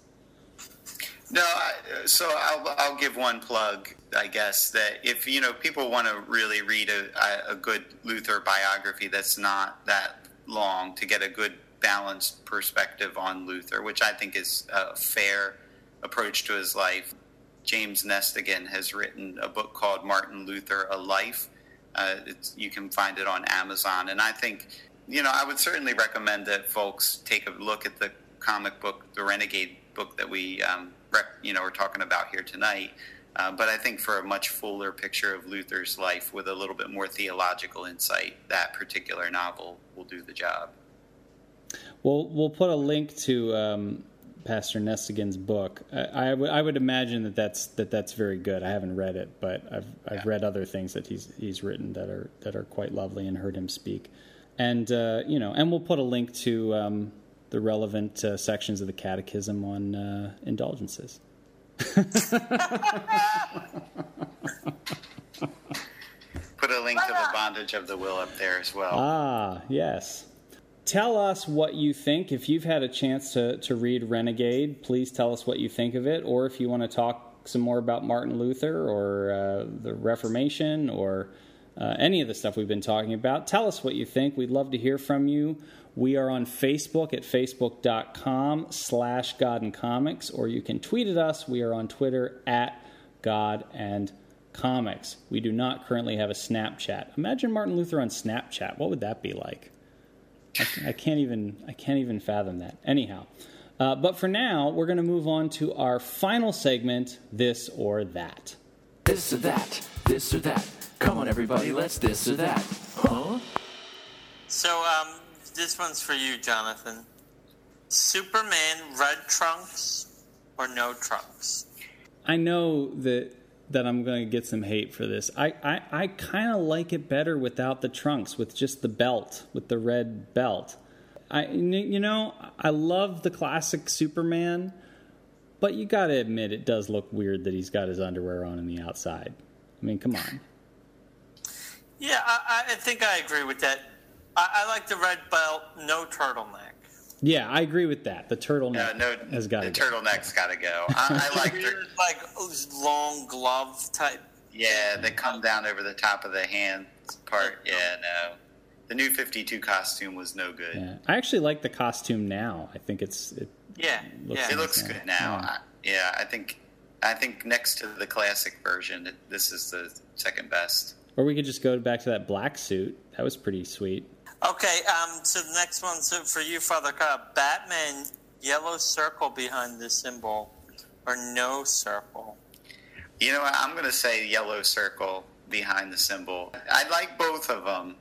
No, I, so I'll, I'll give one plug, I guess, that if you know people want to really read a, a good Luther biography that's not that long to get a good balanced perspective on Luther, which I think is a fair approach to his life. James Nestingen has written a book called Martin Luther: A Life uh, you can find it on Amazon. And I think, you know, I would certainly recommend that folks take a look at the comic book, the Renegade book that we, um, you know, we're talking about here tonight. Uh, but I think for a much fuller picture of Luther's life with a little bit more theological insight, that particular novel will do the job. Well, we'll put a link to um, Pastor Nestingen's book. I, would imagine that that's that that's very good. I haven't read it, but I've I've yeah. read other things that he's he's written that are that are quite lovely and heard him speak. And uh, you know, and we'll put a link to um, the relevant uh, sections of the Catechism on uh, indulgences. *laughs* put a link to the bondage of the will up there as well. Ah, yes tell us what you think. If you've had a chance to, to read Renegade, please tell us what you think of it. Or if you want to talk some more about Martin Luther or uh, the Reformation or uh, any of the stuff we've been talking about, tell us what you think. We'd love to hear from you. We are on Facebook at facebook.com slash God and Comics, or you can tweet at us. We are on Twitter at God and Comics. We do not currently have a Snapchat. Imagine Martin Luther on Snapchat. What would that be like? I, I, can't even I can't even fathom that. Anyhow, uh, but for now, we're going to move on to our final segment: this or that. This or that. This or that. Come on, everybody, let's this or that. Huh? So, um, this one's for you, Jonathan. Superman red trunks or no trunks? I know that that I'm going to get some hate for this. I, I, I kind of like it better without the trunks, with just the belt, with the red belt. I, you know, I love the classic Superman, but you got to admit it does look weird that he's got his underwear on in the outside. I mean, come on. Yeah, I, I think I agree with that. I, I like the red belt, no turtleneck. Yeah, I agree with that. The turtleneck no, has got the to go. turtleneck's got to go. *laughs* I, I like the, like long glove type. yeah, they come down over the top of the hand part. Yeah, no, the new Fifty Two costume was no good. Yeah. I actually like the costume now. I think it's it, Yeah, Looks yeah. It looks good now. Yeah. I, yeah, I think I think next to the classic version, this is the second best. Or we could just go back to that black suit. That was pretty sweet. Okay, um, so the next one's for you, Father Kyle. Batman, yellow circle behind the symbol, or no circle? You know, what? I'm going to say yellow circle behind the symbol. I like both of them,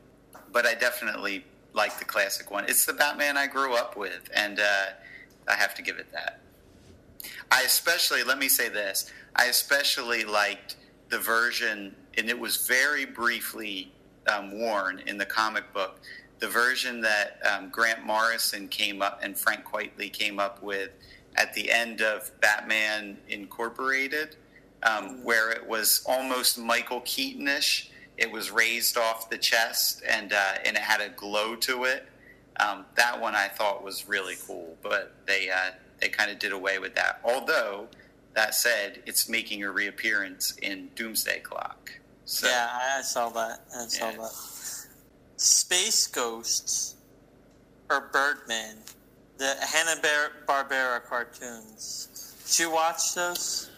but I definitely like the classic one. It's the Batman I grew up with, and uh, I have to give it that. I especially, let me say this, I especially liked the version, and it was very briefly um, worn in the comic book, the version that um, Grant Morrison came up and Frank Quitely came up with at the end of Batman Incorporated, um, where it was almost Michael Keatonish. It was raised off the chest and uh, and it had a glow to it. Um, that one I thought was really cool, but they uh, they kind of did away with that. Although that said, it's making a reappearance in Doomsday Clock. So, Yeah, I saw that. I saw Yeah. that. Space Ghosts or Birdman, the Hanna Barbera cartoons. Did you watch those?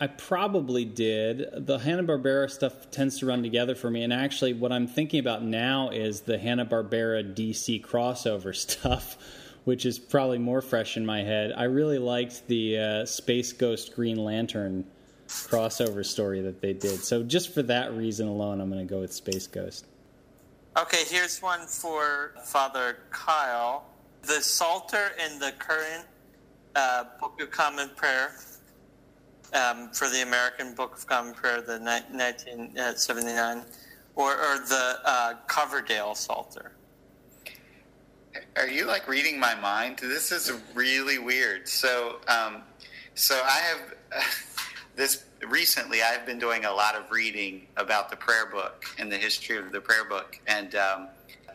I probably did. The Hanna Barbera stuff tends to run together for me, and actually, what I'm thinking about now is the Hanna Barbera DC crossover *laughs* stuff, which is probably more fresh in my head. I really liked the uh, Space Ghost Green Lantern crossover story that they did. So just for that reason alone, I'm going to go with Space Ghost. Okay, here's one for Father Kyle. The Psalter in the current uh, Book of Common Prayer um, for the American Book of Common Prayer, the ni- 1979, or, or the uh, Coverdale Psalter. Are you like reading my mind? This is really weird. So, um, so I have *laughs* this recently. I've been doing a lot of reading about the prayer book and the history of the prayer book. And um,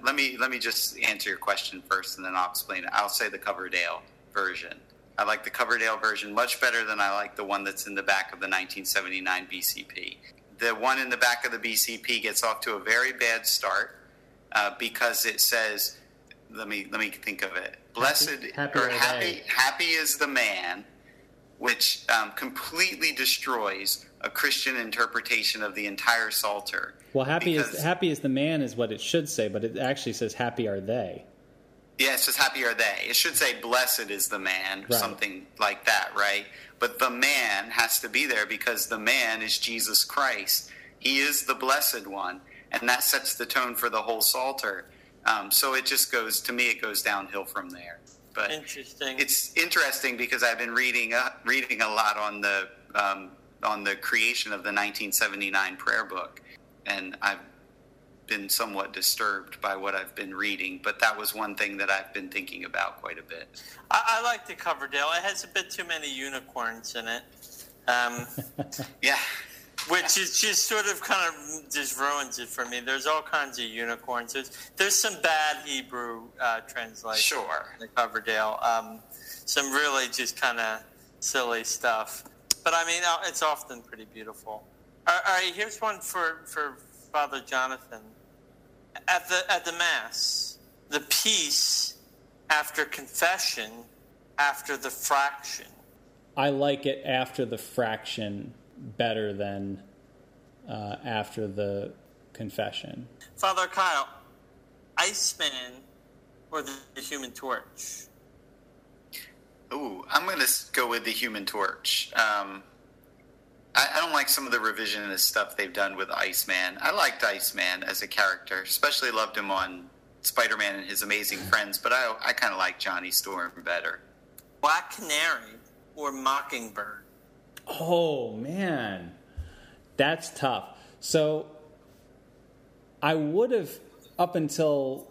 let me let me just answer your question first, and then I'll explain it. I'll say the Coverdale version. I like the Coverdale version much better than I like the one that's in the back of the 1979 BCP. The one in the back of the BCP gets off to a very bad start uh, because it says let me let me think of it. Blessed happy or happy happy is the man, which um, completely destroys a Christian interpretation of the entire Psalter. Well, happy is happy is the man is what it should say, but it actually says happy are they. Yeah, it says happy are they. It should say blessed is the man, or Right. something like that, right? But the man has to be there because the man is Jesus Christ. He is the blessed one, and that sets the tone for the whole Psalter. Um, so it just goes to me. It goes downhill from there. But Interesting. it's interesting because I've been reading uh, reading a lot on the um, on the creation of the 1979 prayer book, and I've been somewhat disturbed by what I've been reading. But that was one thing that I've been thinking about quite a bit. I, I like the Coverdale. It has a bit too many unicorns in it. Um, *laughs* Yeah, which is just sort of kind of just ruins it for me. There's all kinds of unicorns. There's, there's some bad Hebrew uh, translations Sure. in the Coverdale. Um, some really just kind of silly stuff. But I mean, uh, it's often pretty beautiful. All all right, here's one for, for Father Jonathan. At the at the Mass, the peace after confession, after the fraction. I like it after the fraction better than uh, after the confession. Father Kyle, Iceman or the, the Human Torch? Ooh, I'm going to go with the Human Torch. Um, I, I don't like some of the revisionist stuff they've done with Iceman. I liked Iceman as a character, especially loved him on Spider-Man and His Amazing Friends. But I, I kind of like Johnny Storm better. Black Canary or Mockingbird? Oh man, that's tough. So I would have up until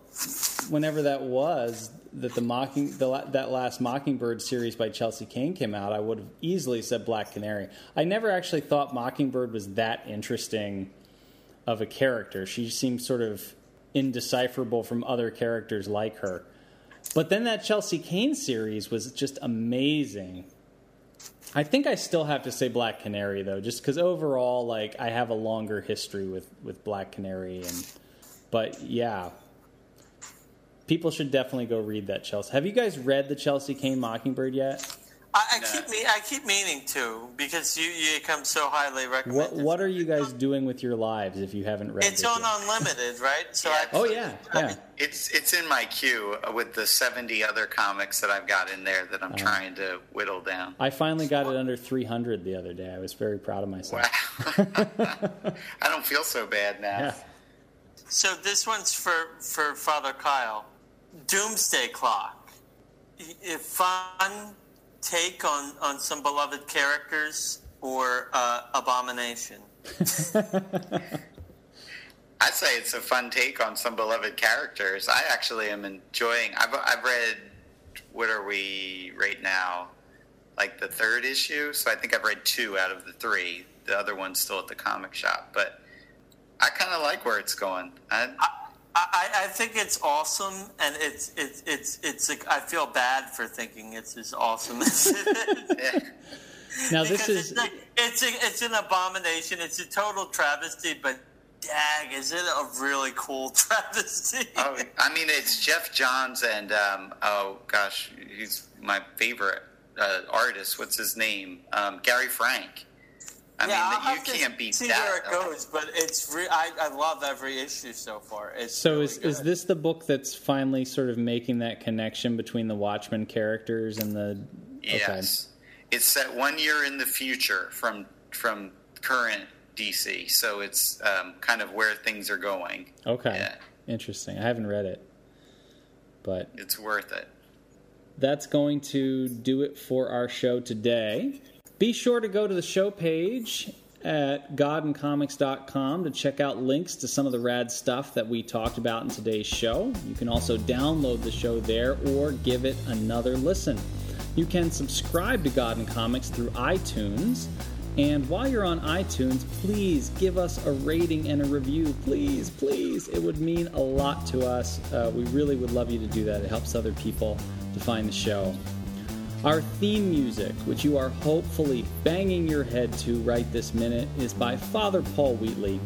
whenever that was that the mocking the, that last Mockingbird series by Chelsea Cain came out. I would have easily said Black Canary. I never actually thought Mockingbird was that interesting of a character. She seems sort of indecipherable from other characters like her. But then that Chelsea Cain series was just amazing. I think I still have to say Black Canary though, just because overall, like I have a longer history with with Black Canary, and but yeah, people should definitely go read that Chelsea. Have you guys read the Chelsea Cain Mockingbird yet? I, I keep me, I keep meaning to because you you come so highly recommended. What What are you guys doing with your lives if you haven't read? It's it on yet? Unlimited, right? So Yeah. I, Oh yeah, yeah. It's it's in my queue with the 70 other comics that I've got in there that I'm uh-huh. trying to whittle down. I finally got it under 300 the other day. I was very proud of myself. Wow. *laughs* I don't feel so bad now. Yeah. So this one's for for Father Kyle. Doomsday Clock. A fun take on on some beloved characters or uh, abomination. *laughs* I'd say it's a fun take on some beloved characters. I actually am enjoying. I've I've read. What are we right now? Like the third issue. So I think I've read two out of the three. The other one's still at the comic shop, but I kind of like where it's going. I, I, I think it's awesome, and it's it's it's it's. Like, I feel bad for thinking it's as awesome as it is. yeah. *laughs* Now this Because is it's like, it's a, it's an abomination. It's a total travesty, but dag, is it a really cool *laughs* travesty? Oh, I mean, it's Geoff Johns and um, oh gosh, he's my favorite uh, artist. What's his name? Um, Gary Frank. I yeah, I'll mean, you can't beat see that. where it goes, but it's re- I, I love every issue so far. It's so really is is this the book that's finally sort of making that connection between the Watchmen characters and the Yes, it's set one year in the future from from current DC, so it's um, kind of where things are going. Okay. Yeah, Interesting. I haven't read it. But it's worth it. that's going to do it for our show today. Be sure to go to the show page at godandcomics.com to check out links to some of the rad stuff that we talked about in today's show. You can also download the show there or give it another listen. You can subscribe to God and Comics through iTunes. And while you're on iTunes, please give us a rating and a review. Please, please. It would mean a lot to us. Uh, we really would love you to do that. It helps other people to find the show. Our theme music, which you are hopefully banging your head to right this minute, is by Father Paul Wheatley,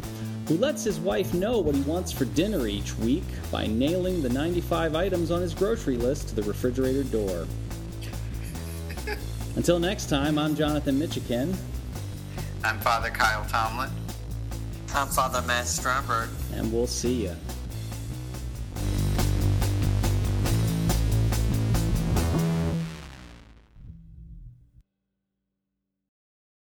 who lets his wife know what he wants for dinner each week by nailing the 95 items on his grocery list to the refrigerator door. *laughs* Until next time, I'm Jonathan Mitchican, I'm Father Kyle Tomlin. I'm Father Matt Stromberg. and we'll see you.